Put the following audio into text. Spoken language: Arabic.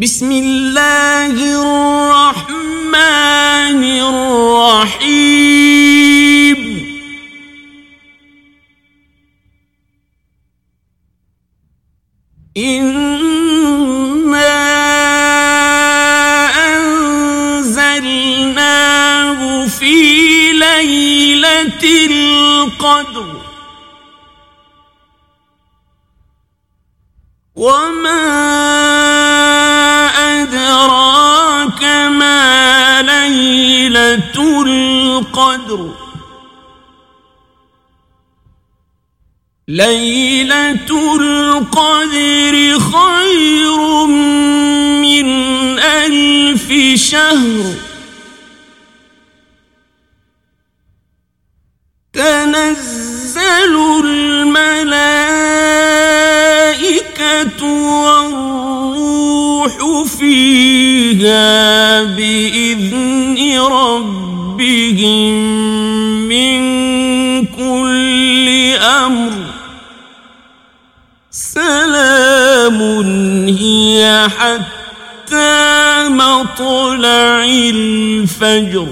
بسم الله الرحمن الرحيم. إنا أنزلناه في ليلة القدر. وما ليلة القدر. ليلة القدر خير من ألف شهر. تنزل الملائكة والروح فيها بإذن ربهم من كل أمر سلام هي حتى مطلع الفجر.